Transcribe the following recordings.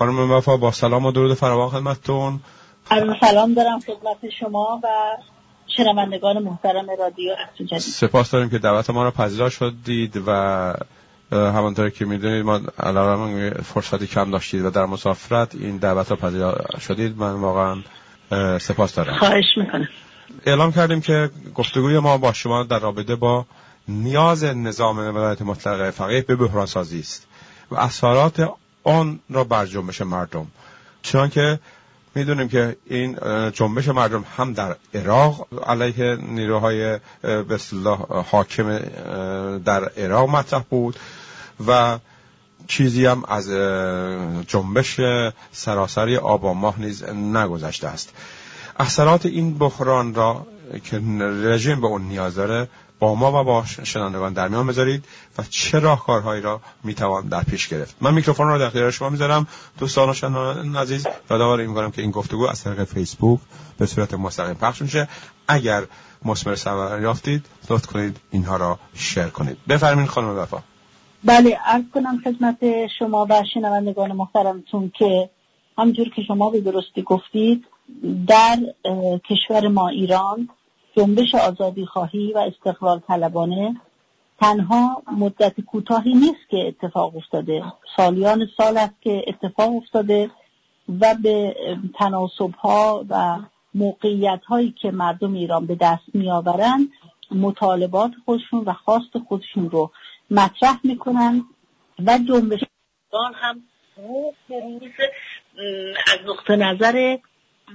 خانم وفا با سلام و درود فراوان خدمتتون. سلام دارم خدمت شما و شنوندگان محترم رادیو سپاس داریم که دعوت ما را پذیرا شدید و همانطور که می‌دونید ما علاوه فرصتی کم داشتید و در مسافرت این دعوت را پذیرا شدید. من واقعا سپاس دارم. خواهش می‌کنم. اعلام کردیم که گفتگوی ما با شما در رابطه با نیاز نظام ولایت مطلقه فقیه به بحران سازی است و اثرات آن را بر جنبش مردم. چون می‌دونیم که این جنبش مردم هم در عراق علیه نیروهای به حاکم در عراق مطرح بود و چیزی هم از جنبش سراسری آب و ماه نیز نگذشته است. اثرات این بحران را که رژیم به اون نیاز داره با ما و با شنوندگان در میان بذارید و چه راهکارهایی را می‌توان در پیش گرفت. من میکروفون را در اختیار شما می‌ذارم. دوستان و شنوندگان عزیز یادآوری می‌کنم که این گفتگو از طریق فیسبوک به صورت مستقیم پخش میشه. اگر مسمر ثمر یافتید لطف کنید اینها را شیر کنید. بفرمین خانم وفا. بله عرض کنم خدمت شما و شنوندگان محترمتون که همجور که شما به درستی گفتید در کشور ما ایران جنبش آزادی خواهی و استقلال طلبانه تنها مدت کوتاهی نیست که اتفاق افتاده. سالیان سال است که اتفاق افتاده و به تناسب ها و موقعیت هایی که مردم ایران به دست می آورند مطالبات خودشون و خواست خودشون رو مطرح می‌کنن و جنبش هم به روز از نقطه نظر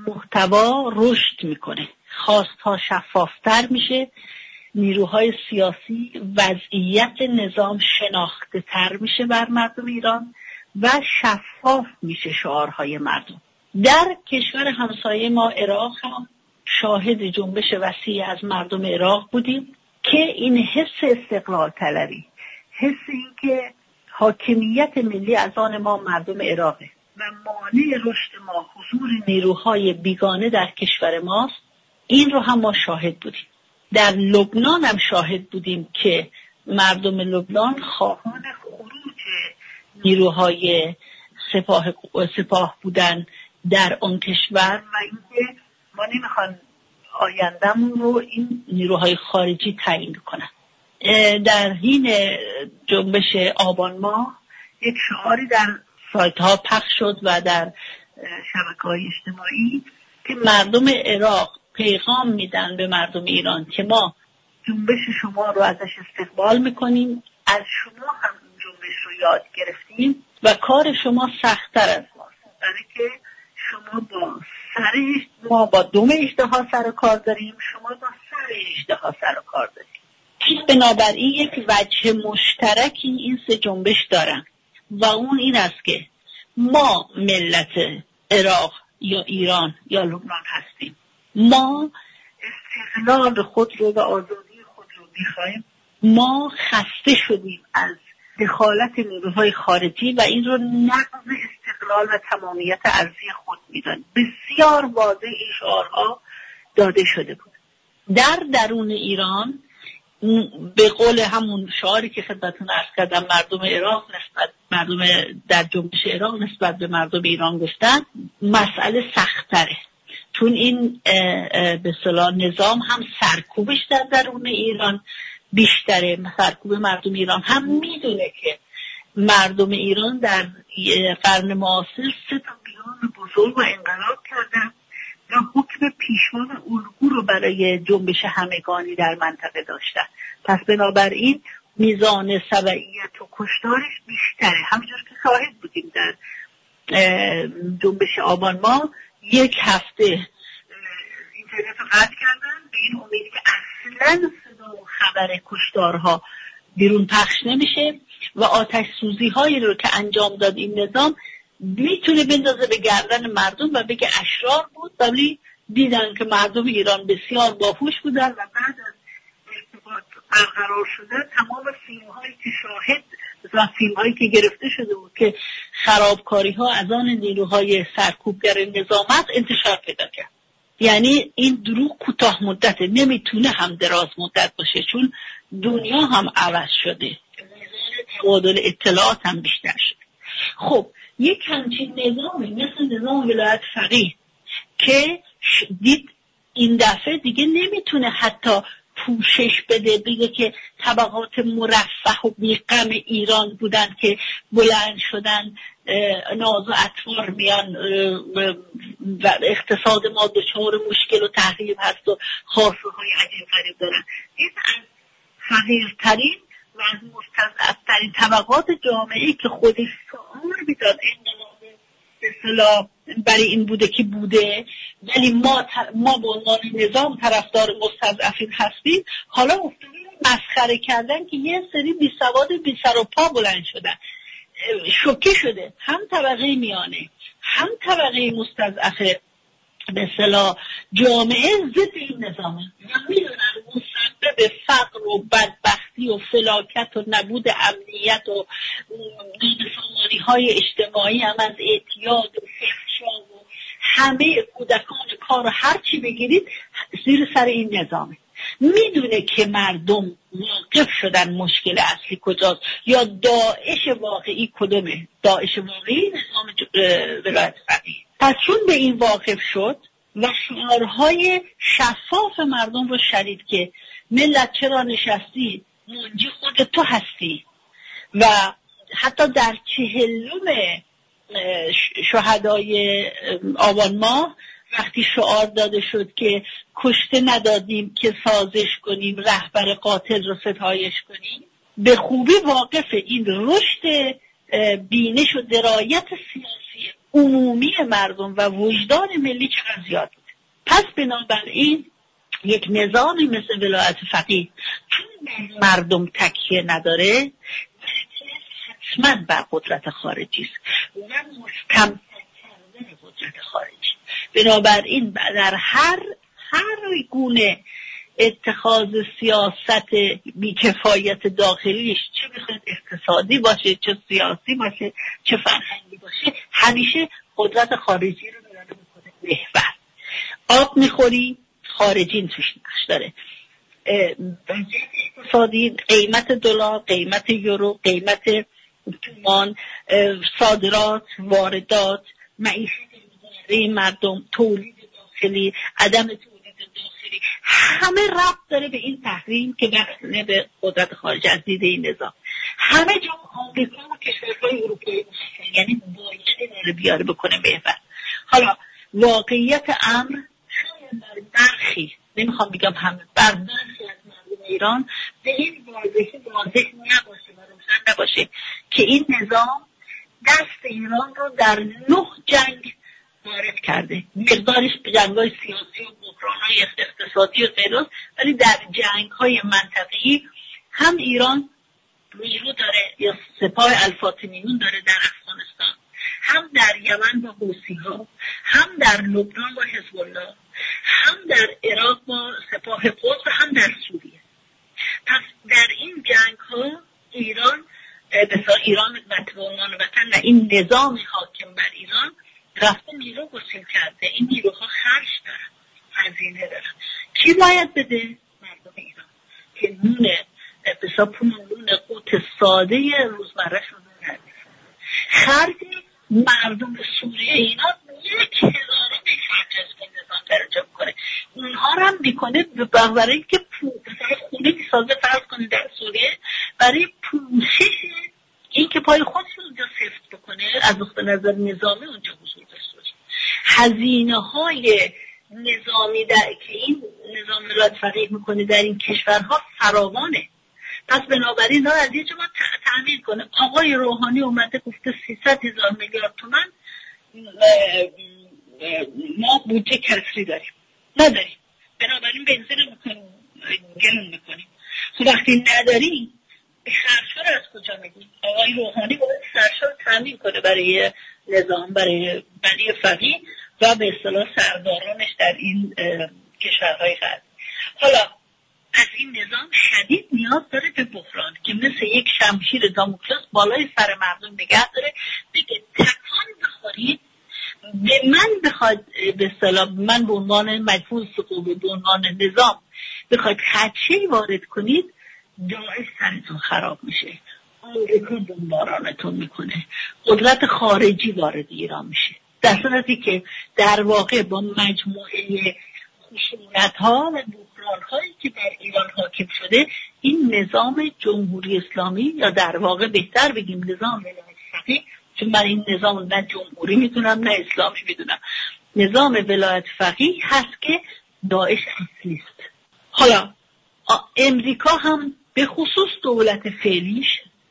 محتوا رشد می‌کنه. خواست ها شفافتر میشه. نیروهای سیاسی وضعیت نظام شناخته تر میشه بر مردم ایران و شفاف میشه شعارهای مردم. در کشور همسایه ما عراق هم شاهد جنبش وسیع از مردم عراق بودیم که این حس استقلال طلبی حس اینکه حاکمیت ملی از آن ما مردم عراقه و مانع رشد ما حضور نیروهای بیگانه در کشور ماست. این رو هم ما شاهد بودیم. در لبنان هم شاهد بودیم که مردم لبنان خواهان خروج نیروهای سپاه, سپاه بودن در آن کشور. و اینکه ما نمی‌خوان آیندهمون رو این نیروهای خارجی تعیین کنن در حین جنبش آبان ماه یک شعاری در سایت ها پخش شد و در شبکه های اجتماعی که مردم عراق پیغام میدن به مردم ایران که ما جنبش شما رو ازش استقبال می‌کنیم. از شما هم این جنبش رو یاد گرفتیم و کار شما سختتر از ماست. برای که شما با سر ما با دوم اشتها سر کار داریم شما با سر اشتها سر کار داریم. این بنابراین یک وجه مشترکی این سه جنبش دارن و اون این است که ما ملت عراق یا ایران یا لبنان هستیم. ما استقلال خود رو و آزادی خود رو می‌خوایم. ما خسته شدیم از دخالت نیروهای خارجی و این رو نقض استقلال و تمامیت ارزی خود میدن بسیار واضح این شعارها داده شده بود. در درون ایران به قول همون شعاری که خدمتتون ارز کردم مردم عراق نسبت مردم در جنبش عراق نسبت به مردم ایران گفتن مسئله سختره چون این به صلاح نظام هم سرکوبش در درون ایران بیشتره. سرکوب مردم ایران هم می‌دونه که مردم ایران در قرن معاصر سه تا بیان بزرگ و انقلاب کردن و حکم پیشوان الگو رو برای جنبش همگانی در منطقه داشتن. پس بنابراین میزان سبعیت و کشتارش بیشتره. همینجور که شاهد بودیم در جنبش آبان ما یک هفته. اینترنت رو قطع کردن به این امید که اصلا صدا و خبر کشتارها بیرون پخش نمیشه و آتش سوزی هایی رو که انجام داد این نظام می‌تونه بندازه به گردن مردم و بگه اشرار بود ولی دیدن که مردم ایران بسیار باهوش بودن و بعد از ارتباط برقرار شده تمام فیلم هایی که شاهد و فیلم هایی که گرفته شده بود که خرابکاری ها از آن نیروهای سرکوبگر نظامت انتشار پیدا کرد. یعنی این دروغ کوتاه مدته نمی‌تونه هم دراز مدت باشه چون دنیا هم عوض شده. تبادل اطلاعات هم بیشتر شده. خب یک همچین نظامی مثل نظام ولایت فقیه که دید این دفعه دیگه نمی‌تونه حتی پوشش بده بگه که طبقات مرفه و بیقم ایران بودن که بلند شدن ناز و اطوار میان و اقتصاد ما دچار مشکل و تحریم هست و خاصه های عجیب غریب دارن. این از فقیرترین و از مستضعفترین طبقات جامعه که خودش شعار می‌داد اصطلاح برای این بوده که بوده. ولی ما ما به عنوان نظام طرفدار مستضعفین هستیم. حالا افتادیم مسخره کردن که یه سری بی سواد بی سر و پا بلند شدن. شوکه شده. هم طبقه میانه هم طبقه مستضعف به صلاح جامعه ضد این نظامه می‌دونن مسبب فقر و بدبختی و فلاکت و نبود امنیت و نابسامانی های اجتماعی هم از اعتیاد و فحشا و همه کودکان کار و هر چی بگیرید زیر سر این نظامه. می‌دونه که مردم واقف شدن مشکل اصلی کجاست یا داعش واقعی کدومه؟ داعش واقعی نظام ولایت فقیه. پس چون به این واقف شد و شعارهای شفاف مردم رو شدید که ملت چرا نشستی منجی خود تو هستی. و حتی در چهلم شهدای آبان ماه وقتی شعار داده شد که کشته ندادیم که سازش کنیم رهبر قاتل رو ستایش کنیم به خوبی واقف این رشد بینش و درایت سیاسی عمومی مردم و وجدان ملی چقدر زیاد بود. پس بنابراین یک نظامی مثل ولایت فقیه مردم تکیه نداره حتما بر قدرت خارجی است و مستمسک کردن قدرت خارجی. بنابراین در هر هر گونه اتخاذ سیاست بیکفایت داخلیش چه بخواد اقتصادی باشه چه سیاسی باشه چه فرهنگی باشه همیشه قدرت خارجی رو داره می‌کنه محور. آب می‌خوری خارجی توش نقش داره. اقتصادی قیمت دلار قیمت یورو قیمت تومان صادرات واردات معیشت مردم تولید داخلی عدم تولید داخلی همه ربط داره به این تحریم که بخشنه به قدرت خارج از دید این نظام. همه جا آمریکا و کشورهای اروپایی یعنی باید بیاره بکنه محور حالا واقعیت امر برخی نمی‌خوام بگم همه بر برخی از مردم ایران به این واضحی واضح نباشه و روشن نباشه که این نظام دست ایران رو در نه جنگ وارد کرده. مقدارش جنگ های سیاسی و بحران های اقتصادی و غیره ولی در جنگ های منطقی هم ایران نیرو داره یا سپاه الفاطمیون داره در افغانستان. هم در یمن با حوسی ها هم در لبنان با حزب الله هم در عراق با سپاه قدس و هم در سوریه. پس در این جنگ ها ایران بسیار ایران به عنوان وطن و این نظام حاکم بر ایران رفته نیرو گسیل کرده. این نیروها خرج دارن هزینه دارن. کی باید بده؟ مردم ایران. که نون بسا پول نون قوت ساده روزمره شون خرج مردم سوریه اینا یک هزار خرج از نظام درجه کنه. اونها رو هم می‌کنه برای که خونه می‌سازه فرض کنه در سوریه برای پوشش این که پای خودش اونجا سفت بکنه از نظر نظامی اونجا هزینه های نظامی در که این نظام ولایت فقیه می‌کنه در این کشورها فراوانه. پس بنابراین از یه جا تأمین کنه. آقای روحانی اومده گفته 300 هزار میلیارد تومن ما بودجه کسری داریم. نداریم. بنابراین بنزین گلون می‌کنیم. خب وقتی نداریم سرشار از کجا میگیم؟ آقای روحانی باید سرشار تامین کنه برای نظام برای بنی فقیه. و به اصطلاح سردارانش در این کشورهای غرب حالا از این نظام شدید نیاز داره به بحران که مثل یک شمشیر داموکلس بالای سر مردم نگه داره. بگه تکان بخورید. به من بخواد به اصطلاح من به عنوان مجموع سقوبه به عنوان نظام بخواید خدشه وارد کنید داعش سرتون خراب میشه. آمریکا بمبارانتون می‌کنه. قدرت خارجی وارد ایران میشه. در صورتی که در واقع با مجموعه خشونت ها و بحران هایی که در ایران حاکم شده این نظام جمهوری اسلامی یا در واقع بهتر بگیم نظام ولایت فقیه چون من این نظام نه جمهوری می‌دونم نه اسلامی می‌دونم. نظام ولایت فقیه هست که داعش اصلی است. حالا امریکا هم به خصوص دولت فعلیش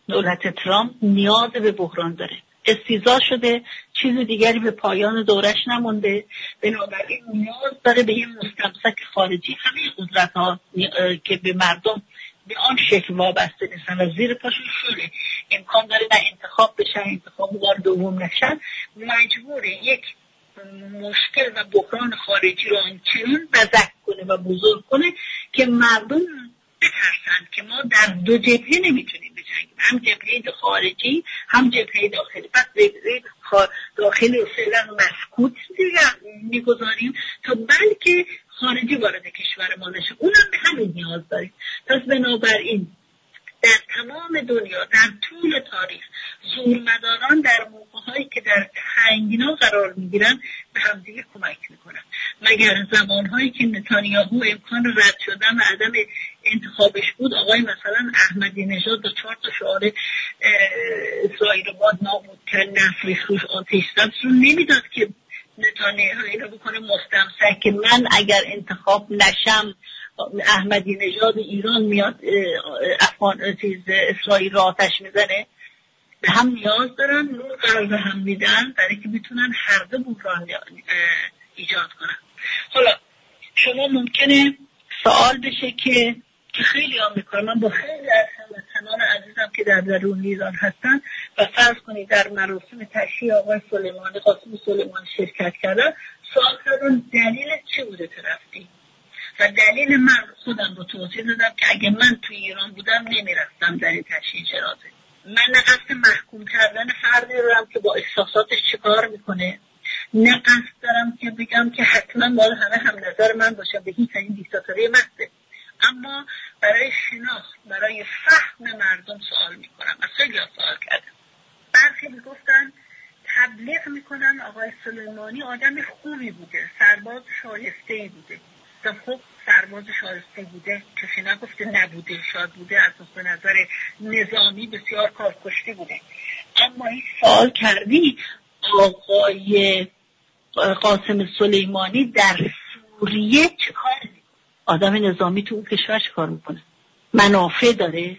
دولت ترامپ نیاز به بحران داره. استیزا شده چیز دیگری به پایان دورش نمونده. بنابراین نیاز داره به یه مستمسک خارجی. همه قدرت ها که به مردم به آن شکل وابسته نیستن و زیر پاشون شده امکان داره نه انتخاب بشن انتخاب بار دوم نشن. مجبور یک مشکل و بحران خارجی رو آنچنان بزک کنه و بزرگ کنه که مردم بترسند که ما در دو جبهه نمی‌تونیم هم جبهه خارجی هم جبهه داخلی. پس جبهه داخلی رو فعلا مسکوت می‌گذاریم تا بلکه خارجی وارد کشور ما نشه. اونم به همین نیاز داریم. پس بنابراین در تمام دنیا در طول تاریخ زورمداران در موقعهایی که در تنگنا قرار می‌گیرن به همدیگه کمک می‌کنن. مگر زمانهایی که نتانیاهو امکان رد شدن و عدم انتخابش بود آقای مثلا احمدی نژاد با چهار تا شعار اسرائیل باد نابود کرد نفری روش آتیش زد. رو نمی‌داد که نتانیاهو اینو بکنه مستمسک که من اگر انتخاب نشم احمدی نژاد ایران میاد افغان چیز اسرائیل را آتش می‌زنه. به هم نیاز دارن نور به هم میدن برای که می‌تونن هر دو بحران ایجاد کنن. حالا شما ممکنه سوال بشه که که خیلی هم می‌کنم من با خیلی از هموطنان عزیزم که در درون ایران هستن و فرض کنید در مراسم تشییع آقای سلیمانی قاسم سلیمانی شرکت کردن سوال کردن دلیل چی بوده رفتی و دلیل من خودم رو توضیح دادم که اگه من توی ایران بودم نمی‌رفتم در این تشییع جنازه. من نه محکوم کردن فردی رو که با احساساتش چیکار می‌کنه نه قصد دارم که بگم که حتما باید همه هم نظر من باشه. به هیچ این دیکتاتوری محضه اما برای شناخت برای فهم مردم سوال می‌کنم از خیلی سوال کردم. برخی می‌گفتن تبلیغ می‌کنن آقای سلیمانی آدم خوبی بوده سرباز شایسته ای بوده خب سرباز شایسته بوده کسی نگفته نبوده شاید بوده از به نظر نظامی بسیار کارکشته بوده. اما این سوال کردی آقای قاسم سلیمانی در سوریه چه آدم نظامی تو اون کشور کار می‌کنه. منافع داره.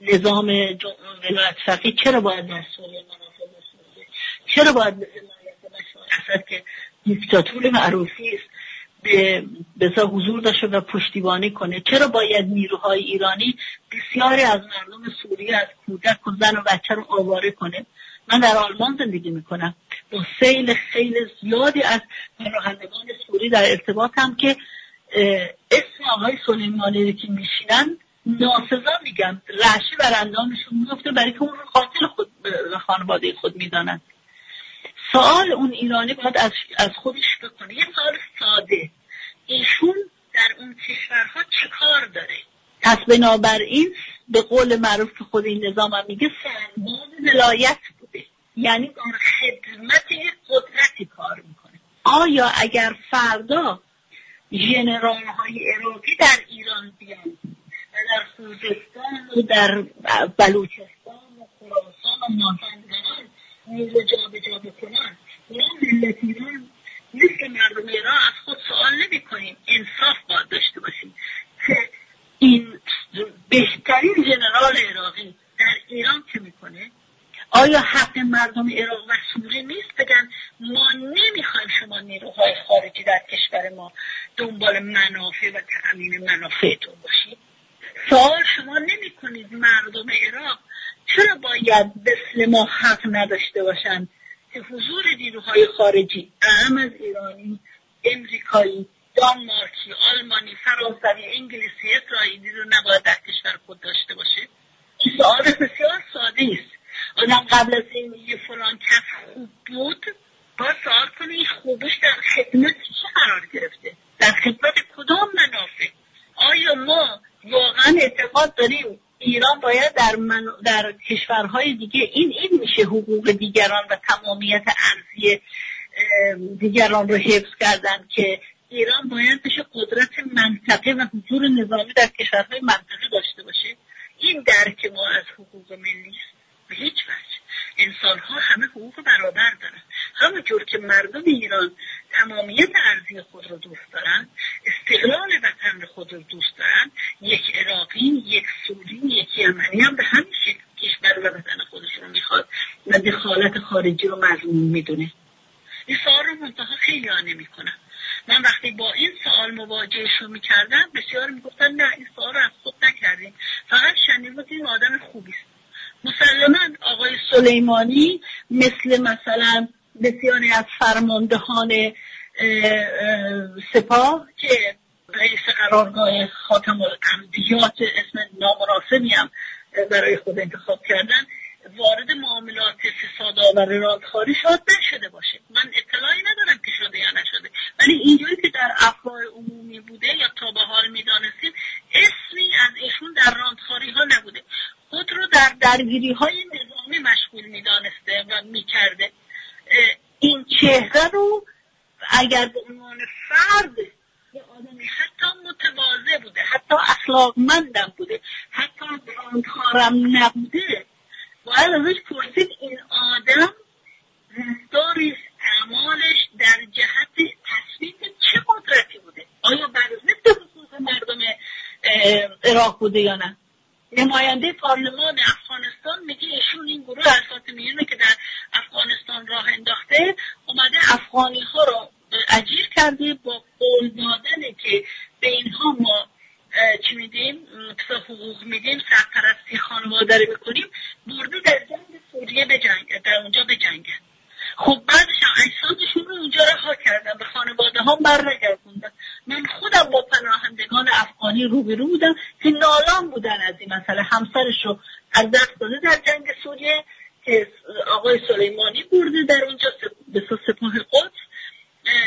نظام ولایت فقیه چرا باید سوریه منافع داشته چرا باید مایت که دیکتاتور معروفی است به حضور داشته و پشتیبانی کنه؟ چرا باید نیروهای ایرانی بسیاری از مردم سوریه از کودک و زن و بچه رو آواره کنه؟ من در آلمان زندگی می‌کنم. با سیل خیلی زیادی از پناهندگان سوری در ارتباطم که اسم آقای سلیمانی که میشینن ناسزا میگم. رشی بر اندامشون میفته برای که اون رو قاتل خود خانواده خود می‌دانند سوال اون ایرانی باید از, خودش بکنه. یه سوال ساده. ایشون در اون کشورها چه کار داره؟ پس بنابراین به قول معروف که خود این نظام هم میگه سرباز ولایت بوده. یعنی در خدمت قدرتی کار می‌کنه. آیا اگر فردا ژنرال های عراقی در ایران بیان و در خوزستان و در بلوچستان و خراسان و مازندران نیرو جا به جا بکنن. یا ملت ایران مثل مردم ایران از خود سوال نمی کنیم انصاف باید داشته باشیم که این بهترین جنرال عراقی در ایران که می‌کنه؟ آیا حق مردم عراق و سوریه نیست؟ بگن ما نمی‌خوایم شما نیروهای خارجی در کشور ما دنبال منافع و تأمین منافعتون باشید. سوال شما نمی کنید مردم عراق چرا باید مثل ما حق نداشته باشند که حضور نیروهای خارجی اهم از ایرانی امریکایی دانمارکی آلمانی فرانسوی انگلیسی اسرائیلی رو نباید در کشور خود داشته باشه؟ سوال بسیار ساده است. آدم قبل از این یه فلان کس خوب بود با سوال کنه این خوبش در خدمت چه قرار گرفته؟ در خدمت کدام منافع؟ آیا ما واقعا اعتقاد داریم ایران باید در, من در کشورهای دیگه این این میشه حقوق دیگران و تمامیت ارزی دیگران رو حفظ کردن که ایران باید بشه قدرت منطقه و حضور نظامی در کشورهای منطقه داشته باشه؟ این درک ما از حقوق ملی است. به هیچ وجه. انسان ها همه حقوق برابر دارن. همونجور که مردم ایران تمامیت ارزی خود رو دوست دارن استقلال وطن خود رو دوست دارن یک عراقی یک سوری یک یمنی هم به همین شکل کشور و وطن خودش رو می‌خواد و دخالت خارجی رو مضمون می‌دونه. این سوال رو منتها خیلی ها نمی‌کنن. من وقتی با این سوال مواجهشون می‌کردم بسیار می‌گفتن نه این سوال رو از خود نکردیم فقط شنیدیم این آدم خوبی است مسلما آقای سلیمانی مثل مثلا بسیاری از فرماندهان سپاه که رئیس قرارگاه خاتم الانبیات اسم نامناسبی هم برای خود انتخاب کردن وارد معاملات فساد آور رادخاری شاد نشده باشه. من اطلاعی ندارم که شده یا نشده. ولی اینجوری که در افواه عمومی بوده یا تا به حال می‌دانستیم اسمی از ایشون در راندخاری ها نبوده. خود رو در درگیری های نظامی مشغول می‌دانسته و می‌کرده. این چهره رو اگر به عنوان فرد آدمی حتی متواضع بوده حتی اخلاقمندم بوده حتی براندخارم نبوده باید ازش پرسید این آدم رفتار اعمالش در جهت تصویب چه قدرتی بوده؟ آیا بر ضد حقوق مردم عراق بوده یا نه؟ نماینده پارلمان افغانستان میگه ایشون این گروه اسات میونه که در افغانستان راه انداخته اومده افغانی ها رو اجیر کرده با قول دادن که به اینها ما چی میدیم؟ کسا حقوق میدیم سرپرستی خانواده رو بکنیم برده در جنگ سوریه به جنگ در اونجا به جنگ خب بعدش هم اجسادشون رو اونجا رها کردن به خانواده ها بر نگردوندن من خودم با پناهندگان افغانی روبرو بودم که نالان بودن از این مسئله همسرش رو از دست داده در جنگ سوریه که آقای سلیمانی برده در اونجا به سپاه قدس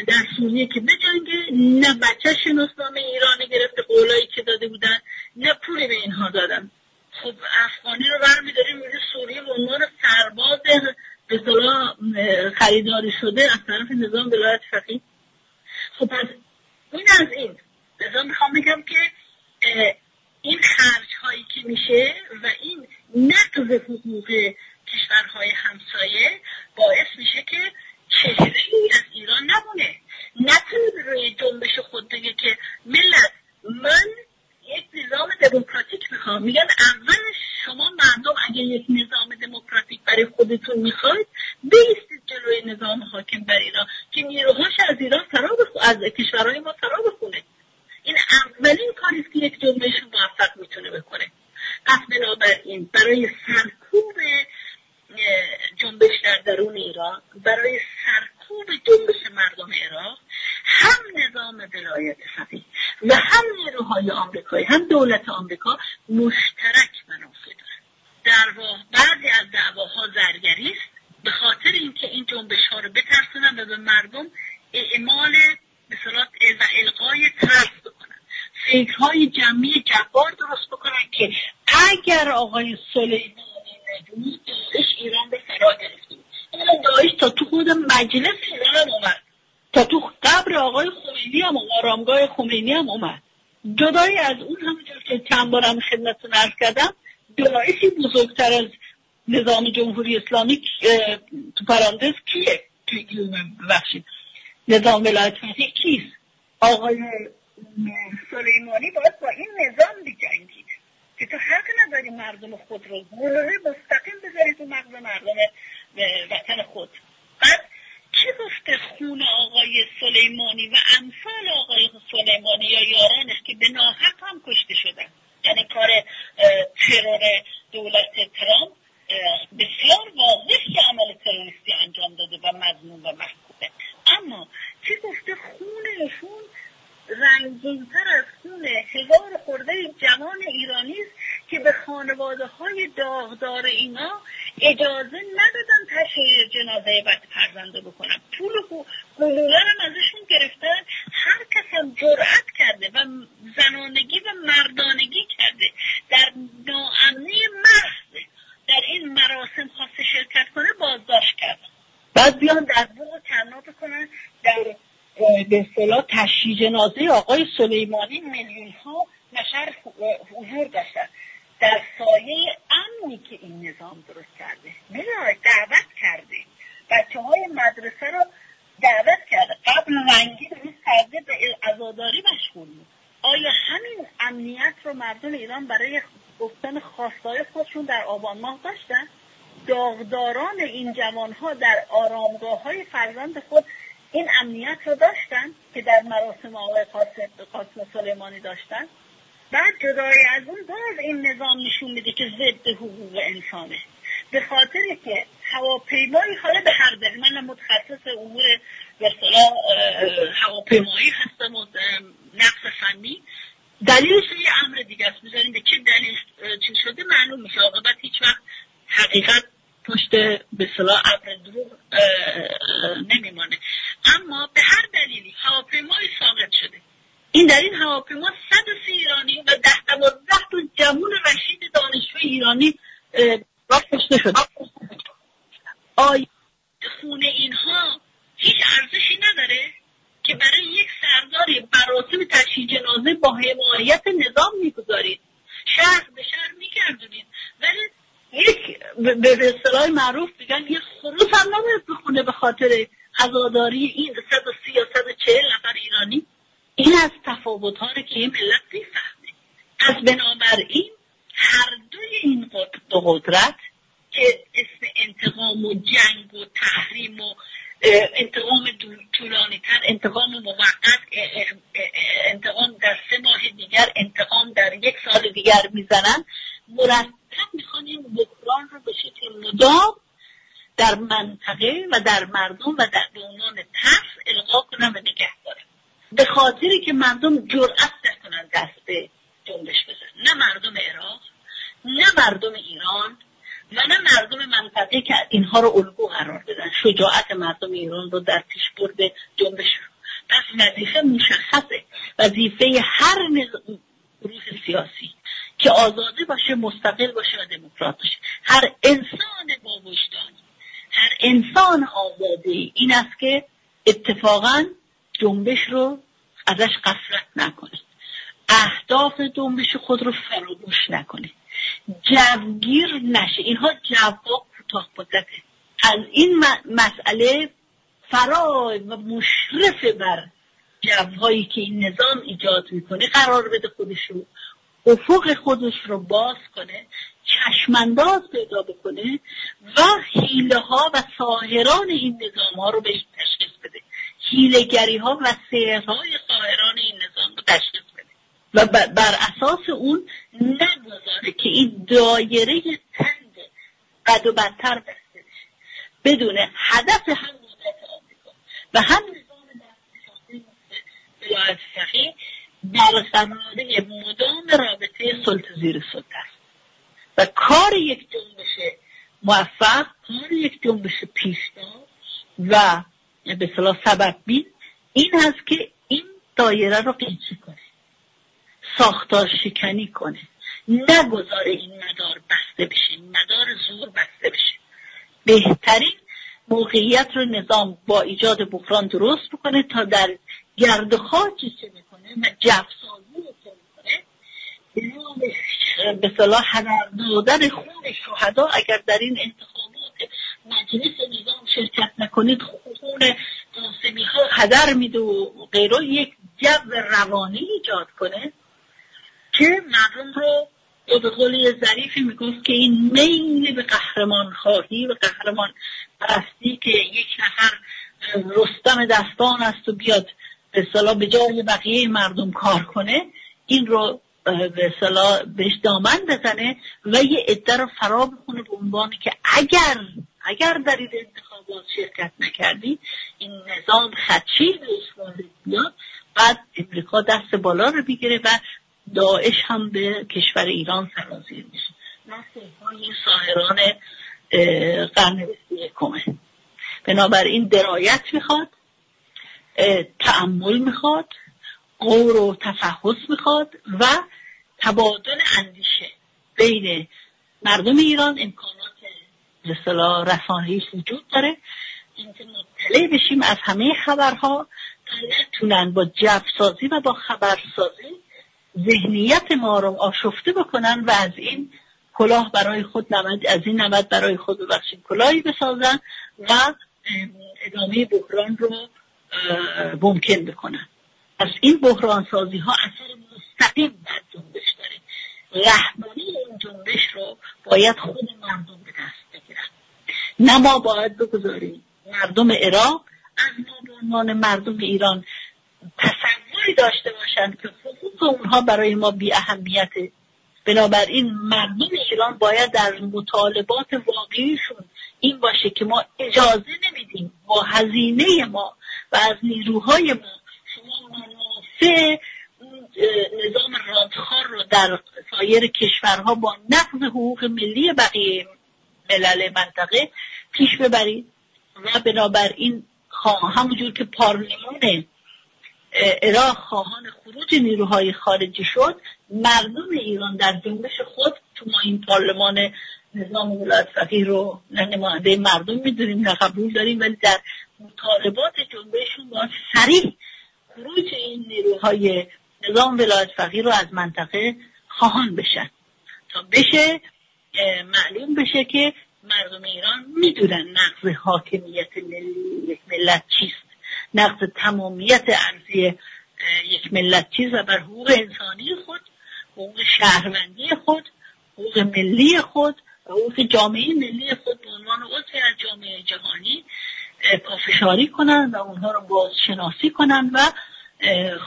در سوریه که بجنگه نه بچه شناسنامه ایرانی گرفته قولایی که داده بودن نه پولی به اینها دادن خب افغانی رو برمیداریم میگه سوریه به عنوان سرباز به خریداری شده از طرف نظام ولایت فقیه خب پس این از این لذا می‌خوام بگم که این خرج هایی که میشه و این نقض حقوق کشورهای همسایه باعث میشه که چهره از ایران نمونه نتونه روی جنبش خود بگه که ملت من یک نظام دموکراتیک می‌خوام میگن اول شما مردم اگر یک نظام دموکراتیک برای خودتون می‌خواید بیستید جلوی نظام حاکم بر ایران که نیروهاش از ایران فرا از کشورهای ما بخونه این اولین کاری که یک جنبش موفق می‌تونه بکنه پس بنابراین برای سرکوب جنبش در درون ایران برای سرکوب جنبش مردم عراق هم نظام ولایت فقیه و هم نیروهای آمریکایی هم دولت آمریکا مشترک منافع دارن در بعضی از دعواها زرگری است به خاطر اینکه این جنبش ها رو بترسونن و به مردم اعمال به و القای ترس بکنن فکرهای جمعی جبار درست بکنن که اگر آقای سلیمانی نجومی داعش ایران به فرا گرفتیم داعش تا تو خود مجلس ایران اومد تا تو قبر آقای خمینی هم آرامگاه خمینی هم اومد جدایی از اون همونجور که چند بارم خدمتتون ارز کردم داعشی بزرگتر از نظام جمهوری اسلامی تو پرانتز کیه؟ ببخشید. نظام ولایت فقیه کیست؟ آقای چی گفته خونشون رنگینتر از خون هزار خورده جوان ایرانی است که به خانواده های داغدار اینا اجازه ندادن تشریع جنازه بعد پرزنده بکنن. پول و گلوله هم ازشون گرفتن. هر کس هم جرأت کرده و زنانگی و مردانگی کرده. در ناامنی محض در این مراسم خواسته شرکت کنه بازداشت کرد بعد بیان در بوق و کنن در به اصطلاح تشییع جنازه آقای سلیمانی میلیون ها نشر حضور داشتن. در سایه امنی که این نظام درست کرده. دعوت کرده. بچه های مدرسه رو دعوت کرده. قبل رنگی درست کرده به عزاداری مشغول بود. آیا همین امنیت رو مردم ایران برای گفتن خواستای خودشون در آبان ماه داشتن؟ داغداران این جوانها در آرامگاه های فرزند خود این امنیت رو داشتن که در مراسم آقای قاسم سلیمانی داشتن. بعد جدای از اون باز این نظام نشون میده که ضد حقوق انسانه. به خاطر که هواپیمایی حالا به هر دلیل من متخصص امور به هواپیمایی هستم و نقص فنی. دلیلش یه امر دیگه است. می‌ذاریم به چه دلیل چی شده؟ معلوم میشه. عاقبت هیچ وقت حقیقت پشت به صلاح ابر دروغ نمیمانه اما به هر دلیلی هواپیمای ساقط شده این در این هواپیما صد سی ایرانی و ده دوازده تا جمون رشید دانشجو ایرانی را کشته شده. آیا خون اینها هیچ ارزشی نداره که برای یک سرداری مراسم تشییع جنازه با حمایت نظام می‌گذارید. شهر به شهر میگردونید. ولی یک به اصطلاح معروف میگن یک خروس هم نباید بخونه به خاطر عزاداری این 130 یا 140 نفر ایرانی این از این ملت می‌فهمه از بنابراین هر دوی این دو قدرت که اسم انتقام و جنگ و تحریم و انتقام طولانی تر انتقام موقت انتقام در سه ماه دیگر انتقام در یک سال دیگر می‌زنن مرتب می‌خوان این بحران رو به شکل مدام در منطقه و در مردم و در عنوان ترس القا کنن و نگه دارن به خاطری که مردم جرأت نکنن دست به جنبش بزن نه مردم عراق نه مردم ایران و نه مردم منطقه که اینها رو الگو قرار بدن شجاعت مردم رو در پیش برده جنبش پس وظیفه مشخصه. وظیفه هر گروه سیاسی که آزاده باشه مستقل باشه و دموکرات باشه. هر انسان با وجدانی هر انسان آزاده این است که اتفاقا جنبش رو ازش قفلت نکنه. اهداف جنبش خود رو فراموش نکنه. جوگیر نشه. اینها جواب کوتاه مدته از این مسئله فرای و مشرف بر جوهایی که این نظام ایجاد می‌کنه قرار بده خودش رو افق خودش رو باز کنه چشمانداز پیدا بکنه و حیله ها و ساهران این نظام ها رو بهش تشخیص بده. حیلگری ها و سهرهای ساهران این نظام رو تشخیص بده. و بر اساس اون نگذاره که این دایره تنگ بد و بدتر بسته. بدون هدف هم هم نظام برقراری مدام رابطه سلطه زیر سلطه است. و کار یک جنبش موفق کار یک جنبش پیشتا و به صلاح سبب بین این هست که این دایره رو قیچی کنه ساختار شکنی کنه نگذاره این مدار بسته بشه مدار زور بسته بشه. بهترین موقعیت رو نظام با ایجاد بحران درست بکنه تا در گرد خاکی چه می‌کنه؟ و جفسازی چه می‌کنه؟ به صلاح هدر دادن خون شهدا اگر در این انتخابات مجلس نظام شرکت نکنید خون قاسمی ها هدر میده و غیره یک جو روانی ایجاد کنه که مردم رو یا به قولی ظریفی می‌گفت که این میل به قهرمان خواهی و قهرمان پرستی که یک نفر رستم دستان است و بیاد به صلاح به جای بقیه مردم کار کنه این رو به صلاح بهش دامن بزنه و یه عده رو فرا بخونه به عنوان که اگر اگر این انتخابات شرکت نکردی این نظام خدشی بهش بیاد بعد امریکا دست بالا رو بگیره و داعش هم به کشور ایران سرازیر میشه. نسل های ساهران قرن یکمه بنابراین درایت می‌خواد تعمل می‌خواد قور و تفحص می‌خواد و تبادل اندیشه بین مردم ایران امکانات مثلا رسانهیش وجود داره. اینکه مطلع بشیم از همه خبرها نتونن با جفسازی و با خبرسازی ذهنیت ما رو آشفته بکنن و از این کلاه برای خود نمد از این نمد برای خود ببخشید کلاهی بسازن و ادامه بحران رو ممکن بکنن. از این بحران سازی ها اثر مستقیم بر جنبش داره. رهبری این جنبش رو باید خود مردم به دست بگیرن. نه ما باید بگذاریم مردم عراق از ما به مردم ایران تصوری داشته باشند که حقوق اونها برای ما بی اهمیته. بنابراین مردم ایران باید در مطالبات واقعیشون این باشه که ما اجازه نمیدیم با هزینه ما و از نیروهای ما شما منافع نظام رادخار رو در سایر کشورها با نقض حقوق ملی بقیه ملل منطقه پیش ببرید و بنابراین همونجور که پارلمان عراق خواهان خروج نیروهای خارجی شد. مردم ایران در جنبش خود تو ما این پارلمان نظام ولایت فقیه رو نه نماینده مردم می‌دونیم نه قبول داریم ولی در مطالبات جنبششون باید سریع خروج این نیروهای نظام ولایت فقیه رو از منطقه خواهان بشن تا بشه معلوم بشه که مردم ایران می‌دونن نقض حاکمیت ملی یک ملت چیست. نقض تمامیت ارزی یک ملت چیست و بر حقوق انسانی خود حقوق شهروندی خود حقوق ملی خود و حقوق جامعه ملی خود به عنوان عضوی از جامعه جهانی پافشاری کنند و اونها رو بازشناسی کنند و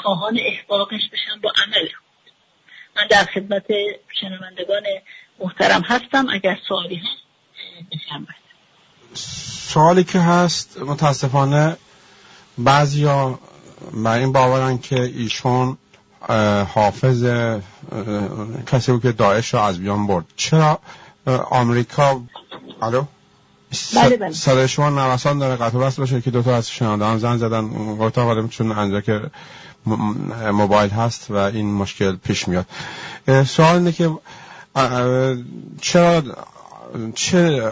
خواهان احقاقش بشن با عمل من در خدمت شنوندگان محترم هستم. اگر سوالی هست سوالی که هست متاسفانه بعضیا بر این باورن که ایشون حافظ کسی بود که داعش رو از بیان برد. چرا؟ آمریکا الو؟ بله بله. صدای شما نوسان داره قطع بس باشه. که دوتا از شنانده هم زن زدن. گفتا حالا چون انجا که موبایل هست و این مشکل پیش میاد. سوال اینه که چرا چه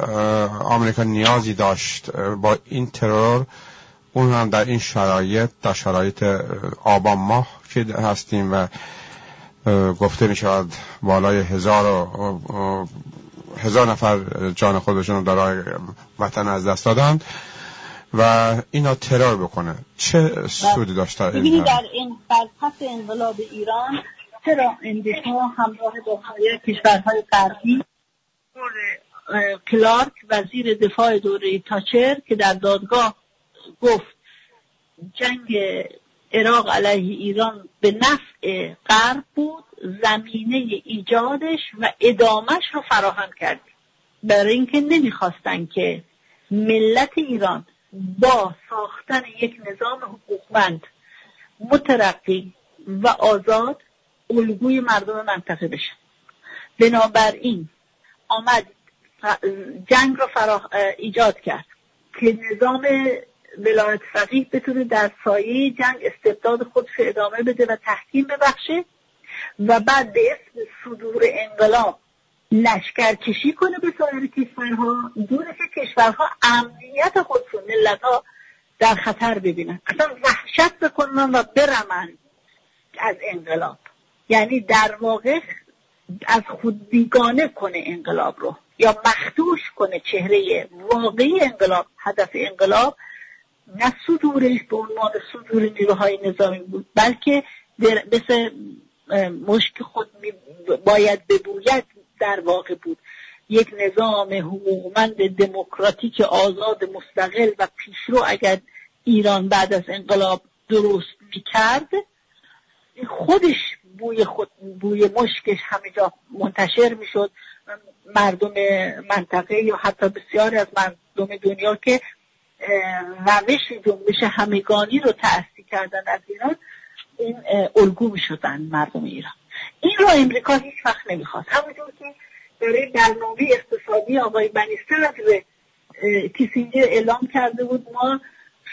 آمریکا نیازی داشت با این ترور اون هم در این شرایط در شرایط آبان ماه که هستیم و گفته می شود بالای هزار و هزار نفر جان خودشون در وطن از دست دادن و اینا ترور بکنه. چه سودی داشت در این در این پس انقلاب ایران چرا امریکا همراه با کشورهای غربی؟ کلارک وزیر دفاع دوره تاچر که در دادگاه گفت جنگ عراق علیه ایران به نفع غرب بود زمینه ایجادش و ادامش رو فراهم کرد. برای اینکه نمی‌خواستن که ملت ایران با ساختن یک نظام حقوقمند مترقی و آزاد الگوی مردم منطقه بشن بنابراین آمد جنگ رو فرا ایجاد کرد که نظام ولایت فقیه بتونه در سایه جنگ استبداد خودش ادامه بده و تحکیم ببخشه و بعد به اسم صدور انقلاب لشکر کشی کنه به سایر کشورها دونه که کشورها امنیت خودشون ملت ها در خطر ببینن. اصلا وحشت بکنن و برمن از انقلاب. یعنی در واقع از خود بیگانه کنه انقلاب رو. یا مخدوش کنه چهره واقعی انقلاب هدف انقلاب نه صدورش به عنوان صدور نیروهای نظامی بود بلکه مثل مشک خود باید ببوید در واقع بود. یک نظام حقوقمند دموکراتیک آزاد مستقل و پیشرو اگر ایران بعد از انقلاب درست می‌کرد خودش بوی خود بوی مشکش همه جا منتشر می‌شد. مردم منطقه یا حتی بسیاری از مردم دنیا که روش جنبش همگانی رو تأثیر کردن از ایران این الگو شدن مردم ایران. این رو امریکا هیچ وقت نمی‌خواد. همونجور که برای برنامه اقتصادی آقای بنیستر کیسینجر اعلام کرده بود ما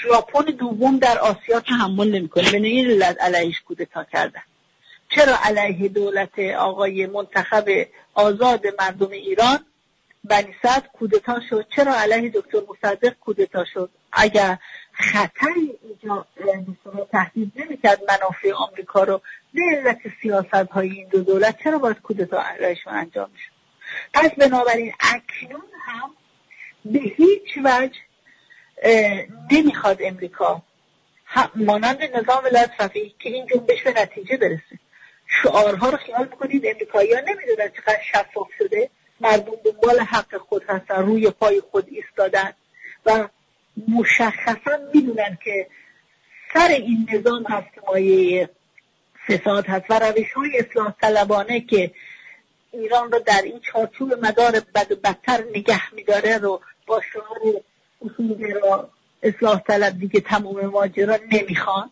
ژاپن دوم در آسیا تحمل نمی‌کنه به این علت علیهش کودتا کردن. چرا علیه دولت آقای منتخب آزاد مردم ایران بنی صدر کودتا شد. چرا علیه دکتر مصدق کودتا شد؟ اگر خطری اینجا تهدید نمی‌کرد منافع آمریکا رو به علت سیاست های این دو دولت چرا باید کودتا رایشون انجام میشه پس بنابراین اکنون هم به هیچ وجه نمی‌خواد امریکا مانند نظام ولایت فقیه که این جنبش به نتیجه برسه. شعارها رو خیال می‌کنید؟ امریکایی ها نمی‌دونن چقدر شفاف شده. مردم دنبال حق خود هستن روی پای خود ایستادن. و مشخصا می‌دونن که سر این نظام هست مایه فساد هست. و روش های اصلاح طلبانه که ایران رو در این چارچوب مدار بد و بدتر نگه میداره رو با شعار اصولگرا اصلاح طلب دیگه تمام ماجرا نمی‌خوان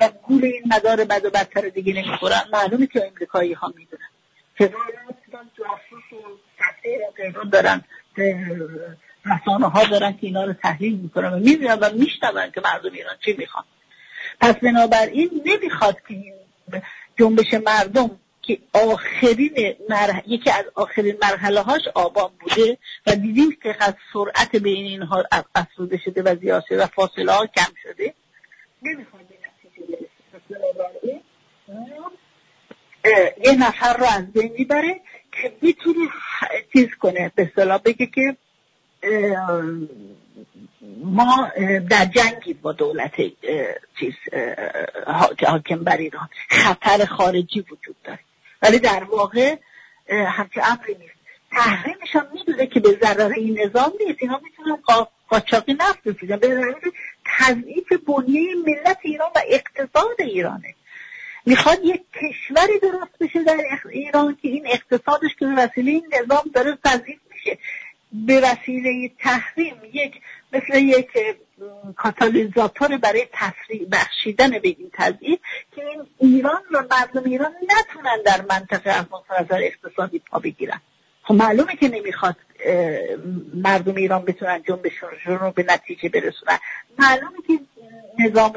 و گول این مدار بد و بدتر دیگه نمی‌خورن. معلومه که امریکایی ها می‌دونن هزاران جاسوس و دارن رسانه ها دارن که اینا رو تحلیل می‌کنن و می‌بینن و میشنون که مردم ایران چی می‌خوان. پس بنابراین نمی‌خواد که جنبش مردم که آخرین یکی از آخرین مرحله هاش آبان بوده و دیدیم که از سرعت بین اینها افزوده شده و زیاد و فاصله ها کم شده. نمی‌خواد یه نفر رو از بین می‌بره. که می‌تونه چیز کنه به صلاح بگه که ما در جنگی با دولت چیز حاکم بر ایران. خطر خارجی وجود داره. ولی در واقع همچه امری نیست. تحریمش هم می‌دونه که به ضرر این نظام نیست. اینا می‌تونن قاچاقی نفت بفیدن به ضرر تضعیف بنیه ملت ایران و اقتصاد ایرانه. می‌خواد یک کشوری درست بشه در ایران که این اقتصادش که به وسیله این نظام داره تضعیف میشه. به وسیله تحریم یک مثل یک کاتالیزاتور برای تسریع بخشیدن به این تضعیف که این ایران و مردم ایران نتونن در منطقه از اقتصادی پا بگیرن. خب معلومه که نمی‌خواد مردم ایران بتونن جنبشون رو به نتیجه برسونن. معلومه که نظام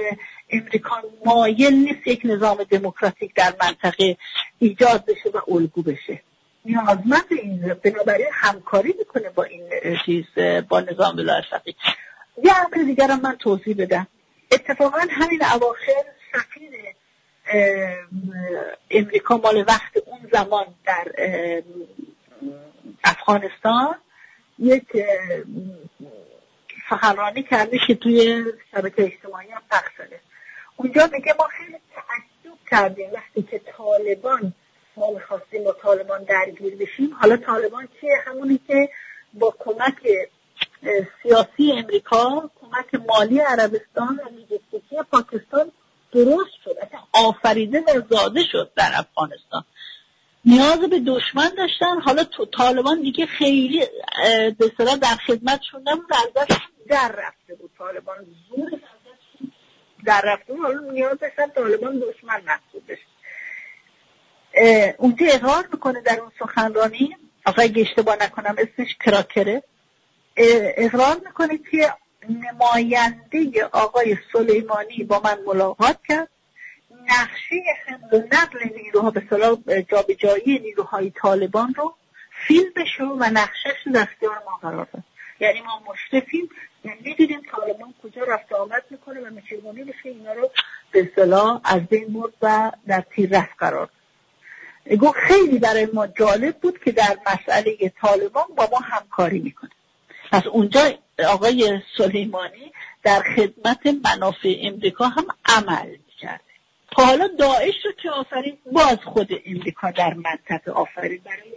امریکا مایل نیست یک نظام دموکراتیک در منطقه ایجاد بشه و الگو بشه. نیازمند این بنابراین همکاری می‌کنه با این چیز با نظام ولایت یه امر دیگر من توضیح بدم. اتفاقا همین اواخر سفیر امریکا مال وقت اون زمان در افغانستان یک سخنرانی کرده که توی شبکه اجتماعی هم پخش شده. اونجا میگه ما خیلی تعجب کردیم وقتی که طالبان ما می‌خواستیم با طالبان درگیر بشیم. حالا طالبان چیه؟ همونی که با کمک سیاسی امریکا کمک مالی عربستان و لوجستیکی پاکستان درست شد. اصلا آفریده و زاده شد در افغانستان. نیاز به دشمن داشتن. حالا تو طالبان دیگه خیلی به در خدمتشون نبود. از در رفته بود طالبان. زور در رفته بود حالا نیاز داشتن طالبان دشمن محسوب بشه. اونجا اقرار می‌کنه در اون سخنرانی آقای اگه اشتباه نکنم اسمش کراکره اقرار می‌کنه که نماینده آقای سلیمانی با من ملاقات کرد. نقشه حمل و نقل نیروها به صلاح جابجایی نیروهای طالبان رو فیلم بشه و نقشهش در اختیار ما قرار داد. یعنی ما مشرفیم یعنی می‌دیدیم طالبان کجا رفت آمد می‌کنه و چگونه بشه اینا رو به صلاح از بین برد و در تیر رفت قرار گفت خیلی برای ما جالب بود که در مسئله طالبان با ما همکاری می‌کنه. پس اونجا آقای سلیمانی در خدمت منافع امریکا هم عمل کرده. خب حالا داعش رو که آفرین باز خود امریکا در منطقه آفرین. برای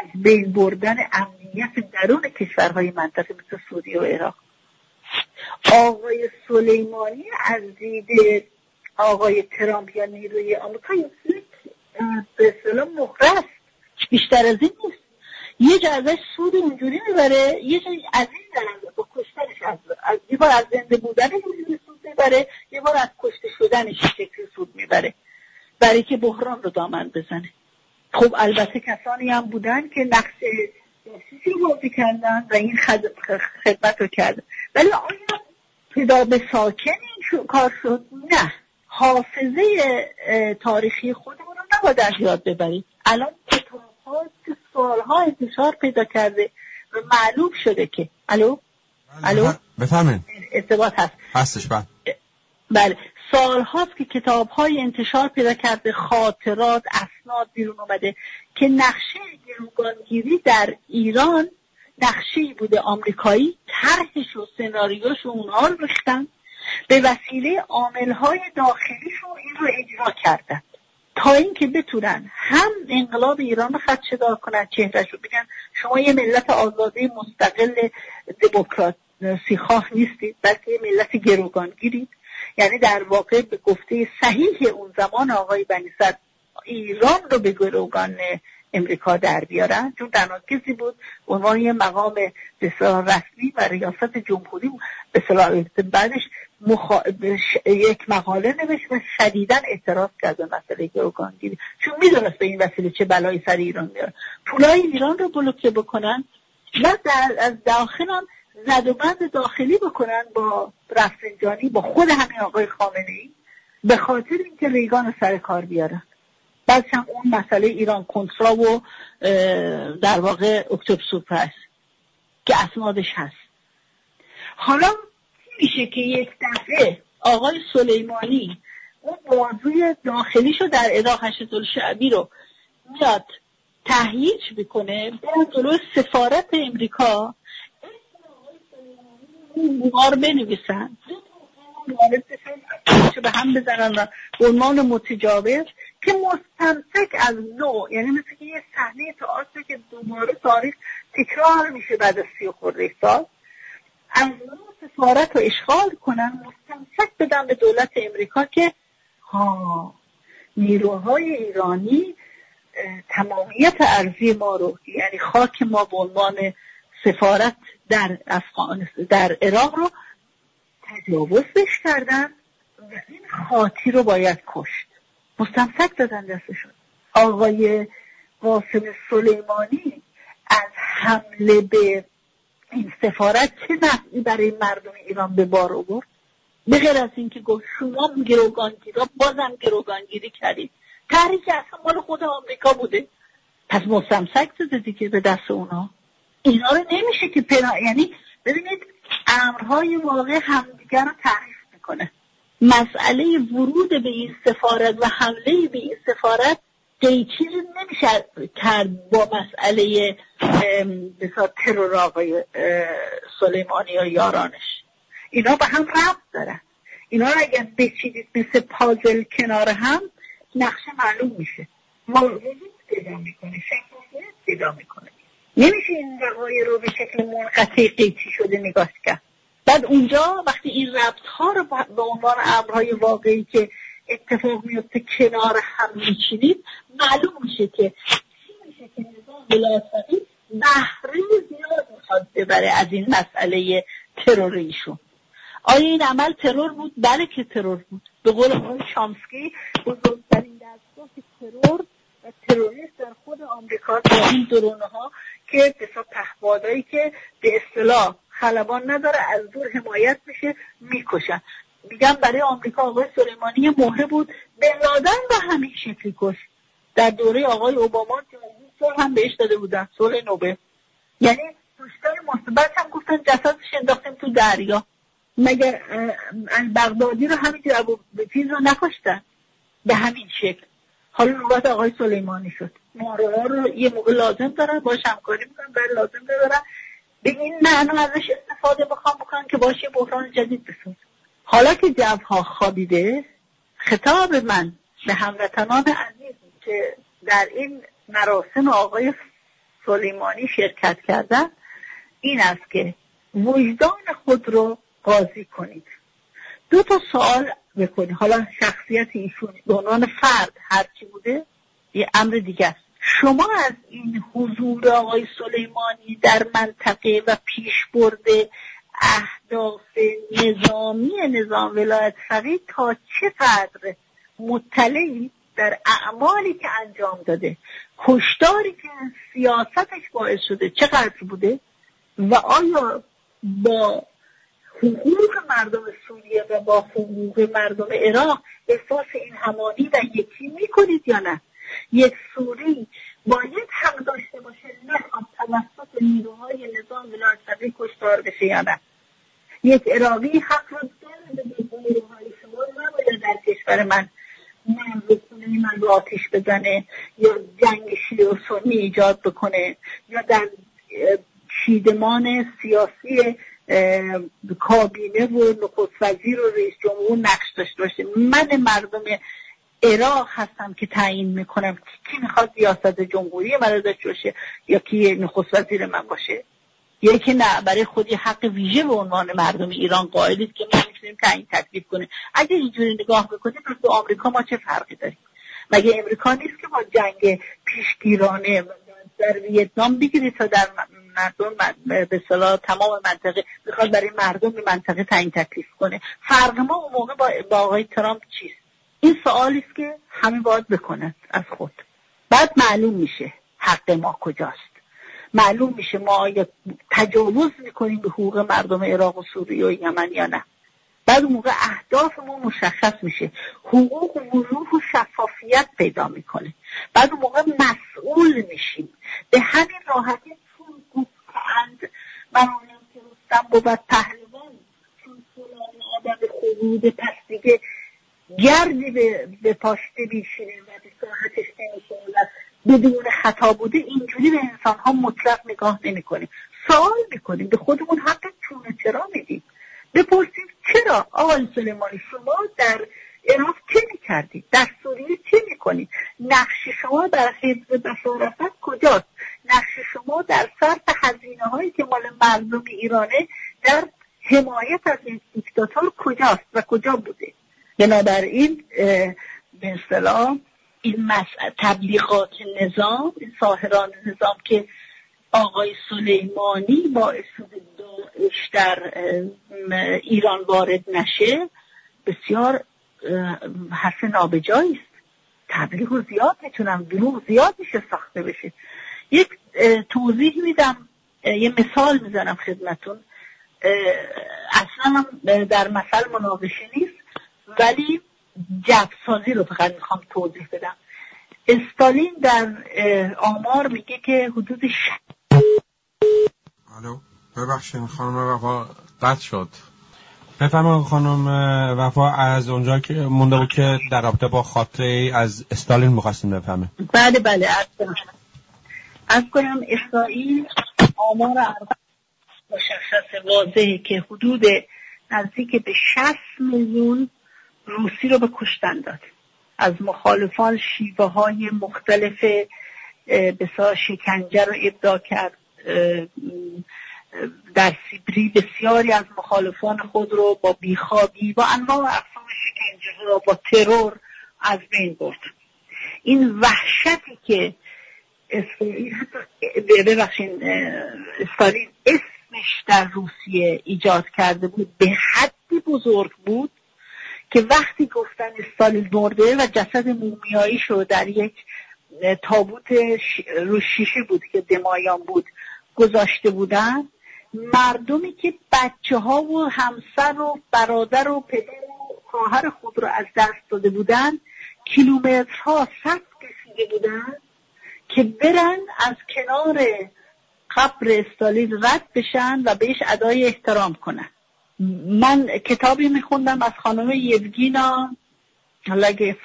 از بین بردن امنیت درون کشورهای منطقه مثل سوریه و عراق. آقای سلیمانی از دید آقای ترامپ یا نیروی آمریکا یک به اصطلاح مخرست بیشتر از این نیست. یه جا ازش سود اونجوری می‌بره یه جا از این درنده با کشتنش از, یه بار از زنده بودن سود می‌بره یه بار از کشته شدنش شکلی سود می‌بره. برای که بحران رو دامن بزنه. خب البته کسانی هم بودن که نقش جاسوسی رو بازی کردن و این خدمت رو کردن. ولی آیا پیدا به ساکن این کار شد؟ نه. حافظه تاریخی خودمون رو نباید از یاد ببریم. الان کتاب ها که سالها انتشار پیدا کرده و معلوم شده که الو؟ بله، الو؟ بفهمین ارتباط هست. هستش بله. بله. سال هاست که کتاب های انتشار پیدا کرده خاطرات اسناد بیرون اومده که نقشه گروگانگیری در ایران نقشه بوده. آمریکایی طرحش و سناریوش و اونها رو ریختن. به وسیله های داخلیشون این رو اجرا کردن. تا اینکه بتونن هم انقلاب ایران رو خدشدار کنن چهرش رو بگن شما یه ملت آزاده مستقل دموکراسی خواه نیستید بلکه یه ملت گروگانگیرید. یعنی در واقع به گفته صحیح اون زمان آقای بنیصد ایران رو به گروگان امریکا در بیارن چون تناکسی بود عنوان یه مقام بسیار رسمی و ریاست جمهوری به بعدش مخا... یک مقاله نوشت و شدیدا اعتراض کرد به مسئله گروگانگیری. چون می‌دونست به این وسیله چه بلایی سر ایران میاره پولای ایران رو بلوکه بکنن. و در از داخل هم زد و بند داخلی بکنن با رفسنجانی با خود همین آقای خامنه ای به خاطر اینکه ریگان سر کار بیارن. بعدش هم اون مسئله ایران کنترا و در واقع اکتبر سورپرایز که اسنادش هست. حالا میشه که یک دفعه آقای سلیمانی اون موضوع داخلیشو در عراق هشت شعبی رو میاد تهییج بکنه برن جلو سفارت امریکا بار بنویسن. چه به هم بزنن و به عنوان متجاوز که مستمسک از نو یعنی مثل که یه صحنه تئاتر که دوباره تاریخ تکرار میشه بعد از سی خورده سال از نو سفارت رو اشغال کنن مستمسک بدن به دولت امریکا که ها نیروهای ایرانی تمامیت ارزی ما رو یعنی خاک ما به عنوان سفارت در افغانستان در عراق رو تجاوز بش کردن و این خاطی رو باید کشت. مستمسک دادن دستشون. آقای قاسم سلیمانی از حمله به این سفارت چه نفعی برای مردم ایران به بار آورد؟ به غیر از اینکه گفت شما گروگانگیرا بازم گروگانگیری کردید. تحریک اصلا مال خود آمریکا بوده. پس مستمسک داده دیگه به دست اونا. اینا رو نمیشه که پنا یعنی ببینید امرهای واقع همدیگر رو تحریف می‌کنه. مسئله ورود به این سفارت و حمله به این سفارت چیزی نمیشه کرد با مسئله بسا ترور آقای سلیمانی یا یارانش. اینا به هم ربط دارن اینا رو اگر بچیدید مثل پازل کنار هم نقشه معلوم میشه. وجود پیدا می‌کنه شفافیت پیدا می‌کنه. نمیشه این وقایع رو به شکل منقطع قیچی شده نگاه کرد. بعد اونجا وقتی این ربط ها رو به عنوان امرهای واقعی که اتفاق میفته کنار هم میچینید معلوم میشه که چی میشه که نظام بلاسقی بهره زیاد می‌خواد ببره از این مسئله ترور ایشون آیا این عمل ترور بود؟ بله که ترور بود. به قول آقای شامسکی بزرگترین دستگاه ترور و تروریست در خود آمریکا با این درونه ها که بسا پهبادایی که به اصطلاح خلبان نداره از دور حمایت میشه می‌کشن. میگم برای آمریکا آقای سلیمانی مهره بود. به لادن و همین شکلی کش. در دوره آقای اوباما سال هم بهش داده بودن سال نوبه. یعنی دوستای مثبت هم گفتن جسدش انداختیم تو دریا. مگر البغدادی رو همینجور ابو چیز رو نکشتن. به همین شکل. حالا نوبت آقای سلیمانی شد. ماره رو یه موقع لازم دارن باش همکاری می‌کنن برای لازم دارن به این معنا ازش استفاده بخوام بکنن که باشه بحران جدید بساز حالا که جوها خوابیده خطاب من به هموطنان عزیز که در این مراسم آقای سلیمانی شرکت کردن این است که وجدان خود رو قاضی کنید. دو تا سوال بکنید حالا شخصیت ایشون عنوان فرد هرچی بوده یه امر دیگه است. شما از این حضور آقای سلیمانی در منطقه و پیش برده اهداف نظامی نظام ولایت فقیه تا چه قدر مطلعی در اعمالی که انجام داده کشتاری که سیاستش باعث شده چقدر بوده و آیا با حقوق مردم سوریه و با حقوق مردم عراق احساس این همانی و یکی می‌کنید یا نه؟ یک سوری باید حق داشته باشه نخواد توسط نیروهای نظام ولایت کشتار بشه یا نه. یک عراقی حق رو داره به شما نباید در کشور من من بکنه من رو آتش بزنه یا جنگ شیعه و سنی ایجاد بکنه یا در چیدمان سیاسی کابینه و نخست وزیر و رئیس جمهور نقش داشته باشه. من مردم عراق هستم که تعیین می‌کنم. کی می‌خواد ریاست جمهوری من داشته باشه یا کی نخست وزیر من باشه؟ یکی نه برای خودی حق ویژه به عنوان مردم ایران قائلید که ما می‌تونیم تعیین تکلیف کنیم. اگه اینجوری نگاه بکنیم پس تو آمریکا ما چه فرقی داریم؟ مگه امریکا نیست که با جنگ پیشگیرانه در ویتنام بگیرید تا در مردم به صلاح تمام منطقه می‌خواد برای مردم منطقه تعیین تکلیف کنه. فرق ما اون موقع با, با آقای ترامپ چیست؟ این سوالی است که همه باید بکنند از خود. بعد معلوم میشه حق ما کجاست. معلوم میشه ما آیا تجاوز می‌کنیم به حقوق مردم عراق و سوریه و یمن یا نه. بعد اون موقع اهداف ما مشخص میشه. حقوق و وضوح و شفافیت پیدا می‌کنه. بعد اون موقع مسئول میشیم. به همین راحتی گفتند من که رستم بود پهلوان چون فلان آدم خرود پس دیگه گردی به, به پاشته بیشینه و به ساحتش نمیشه بدون خطا بوده اینجوری به انسان ها مطلق نگاه نمی کنیم سوال می‌کنیم. به خودمون حق چونه چرا میدیم؟ بپرسیم چرا آقای سلیمانی شما در عراق چه می‌کردید؟ در سوریه چه می‌کنید؟ نقش شما در حزب بشارفت کجاست؟ نقش شما در صرف هزینه هایی که مال مردم ایرانه در حمایت از این دیکتاتور کجاست و کجا بوده؟ بنابراین به اصطلاح این تبلیغات نظام این ساهران نظام که آقای سلیمانی باعث داعش در ایران وارد نشه بسیار حرف نابجایی است. تبلیغ زیاد می‌تونم دروغ زیاد میشه ساخته بشه. یک توضیح میدم یه مثال می‌زنم خدمتون. اصلا در مثل مناقشه نیست ولی جبسازی رو فقط می‌خوام توضیح بدم. استالین در آمار میگه که حدود ش... الو ببخشید خانم وفا قطع شد. بفرما خانم وفا از اونجا که مونده بود که در رابطه با خاطره از استالین می‌خواستیم بفهمه. بله بله از کنم اسرائیل آمار مشخص واضحه که حدود نزدیک به 60 میلیون روسی رو به کشتن داد. از مخالفان شیوه های مختلف بسیار شکنجه رو ابدا کرد. در سیبری بسیاری از مخالفان خود رو با بیخوابی با انواع اقسام شکنجه رو با ترور از بین برد. این وحشتی که اسرائیل ببخشین استالین اسمش در روسیه ایجاد کرده بود به حدی بزرگ بود که وقتی گفتن استالین مرده و جسد مومیایی شد در یک تابوت رو شیشه بود که دمایان بود گذاشته بودن مردمی که بچه ها و همسر و برادر و پدر و خواهر خود رو از دست داده بودن کیلومترها صف کشیده بودن که برن از کنار قبر استالین رد بشن و بهش ادای احترام کنن. من کتابی میخوندم از خانم یوگینا. حالا اگه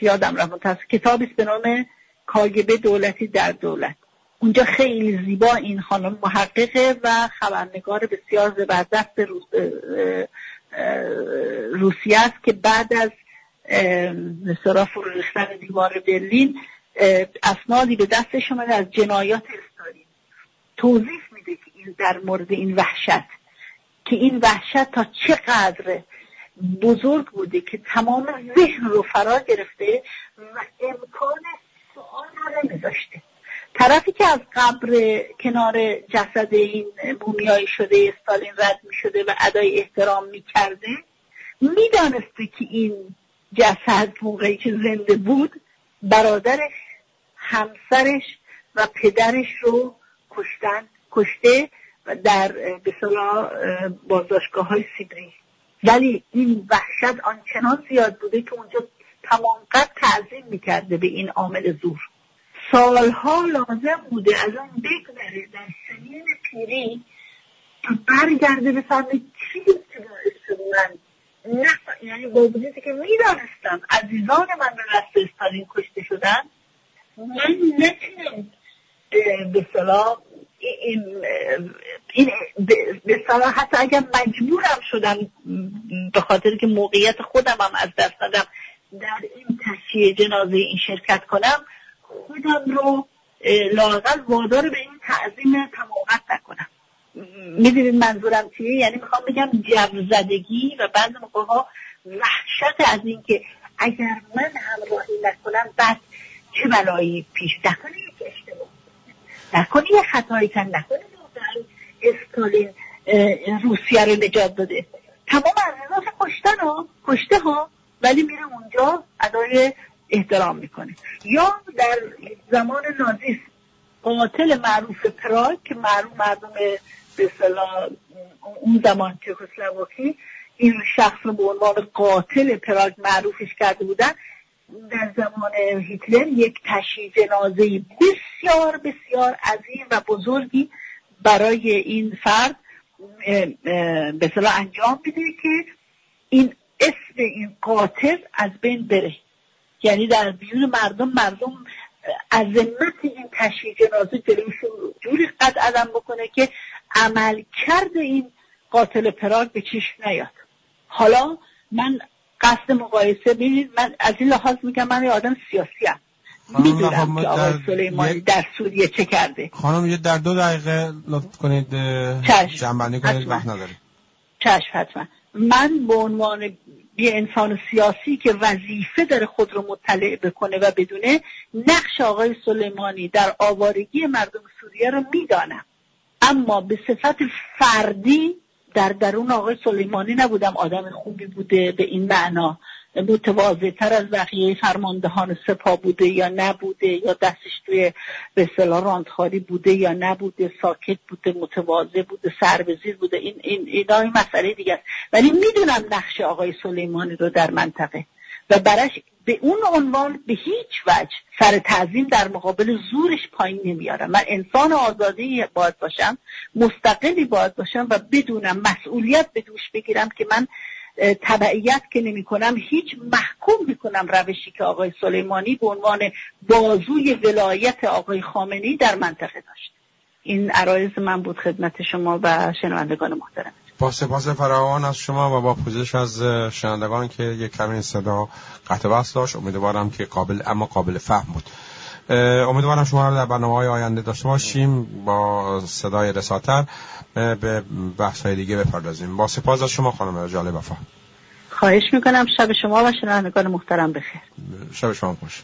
یادم رفت. کتابی به نام کاگبه دولتی در دولت. اونجا خیلی زیبا این خانم محققه و خبرنگار بسیار زبردست روس... روسیه است که بعد از مثلا فرو دیوار برلین اسنادی به دستش اومده از جنایات استالین توضیح میده که این در مورد این وحشت که این وحشت تا چقدر بزرگ بوده که تمام ذهن رو فرا گرفته و امکان سوال رو طرفی که از قبر کنار جسد این مومیایی شده استالین رد می شده و ادای احترام می کرده که این جسد موقعی که زنده بود برادرش همسرش و پدرش رو کشتن کشته و در به بازداشتگاه های سیبری. ولی این وحشت آنچنان زیاد بوده که اونجا تمام قد تعظیم می‌کرده به این عامل زور. سالها لازم بوده از اون بگذره در سنین پیری تا برگرده بفهمه چیزی که باعث من نه یعنی با وجودی که می‌دانستم عزیزان من به دست استالین من نتونم به صلاح این, این به صلاح حتی اگر مجبورم شدم به خاطر که موقعیت خودم هم از دست دادم در این تشییع جنازه این شرکت کنم خودم رو لاقل وادار به این تعظیم تمامت نکنم. می‌دونید منظورم چیه؟ یعنی می‌خوام بگم جو زدگی و بعض موقع ها وحشت از اینکه اگر من همراهی نکنم بعد چه بلایی پیش نکنه یک اشتباه. نکنه یه خطایی کن نکنه استالین روسیه رو نجات داده. تمام عزیزاش کشتن ها کشته ها ولی میره اونجا ادای احترام می‌کنه. یا در زمان نازیس قاتل معروف پراگ که معروف مردم به اون زمان چکسلواکی این شخص رو به عنوان قاتل پراگ معروفش کرده بودن در زمان هیتلر یک تشییع جنازه بسیار بسیار عظیم و بزرگی برای این فرد به انجام میده که این اسم این قاتل از بین بره. یعنی در بیون مردم مردم عظمت این تشییع جنازه جلوشون جوری قد عدم بکنه که عمل کرد این قاتل پراگ به چشم نیاد. حالا من قصد مقایسه. ببینید من از این لحاظ میگم من یه آدم سیاسی هم می‌دونم که آقای سلیمانی در سوریه چه کرده. خانم یه در دو دقیقه لطف کنید جنبندی کنید وقت نداریم. چشم حتما. من به عنوان یه انسان سیاسی که وظیفه داره خود رو مطلع بکنه و بدونه نقش آقای سلیمانی در آوارگی مردم سوریه رو می‌دانم. اما به صفت فردی در درون آقای سلیمانی نبودم آدم خوبی بوده به این معنا. متواضع تر از بقیه فرماندهان سپاه بوده یا نبوده یا دستش توی به اصطلاح راندخاری بوده یا نبوده ساکت بوده متواضع بوده سربزیر بوده. این این اینا این مسئله دیگه است. ولی می‌دونم نقش آقای سلیمانی رو در منطقه. و برش به اون عنوان به هیچ وجه سر تعظیم در مقابل زورش پایین نمیارم. من انسان آزادی باید باشم مستقلی باید باشم و بدونم مسئولیت به دوش بگیرم که من تبعیت که نمی کنم هیچ محکوم می‌کنم روشی که آقای سلیمانی به عنوان بازوی ولایت آقای خامنی در منطقه داشت. این عرایز من بود خدمت شما و شنوندگان محترم. با سپاس فراوان از شما و با پوزش از شنوندگان که یک کمی صدا قطع وصل داشت. امیدوارم که قابل اما قابل فهم بود. امیدوارم شما رو در برنامه های آینده داشته باشیم. با صدای رساتر به بحث های دیگه بپردازیم. با سپاس از شما خانم رجال وفا. خواهش می‌کنم. شب شما و شنوندگان محترم بخیر. شب شما خوش.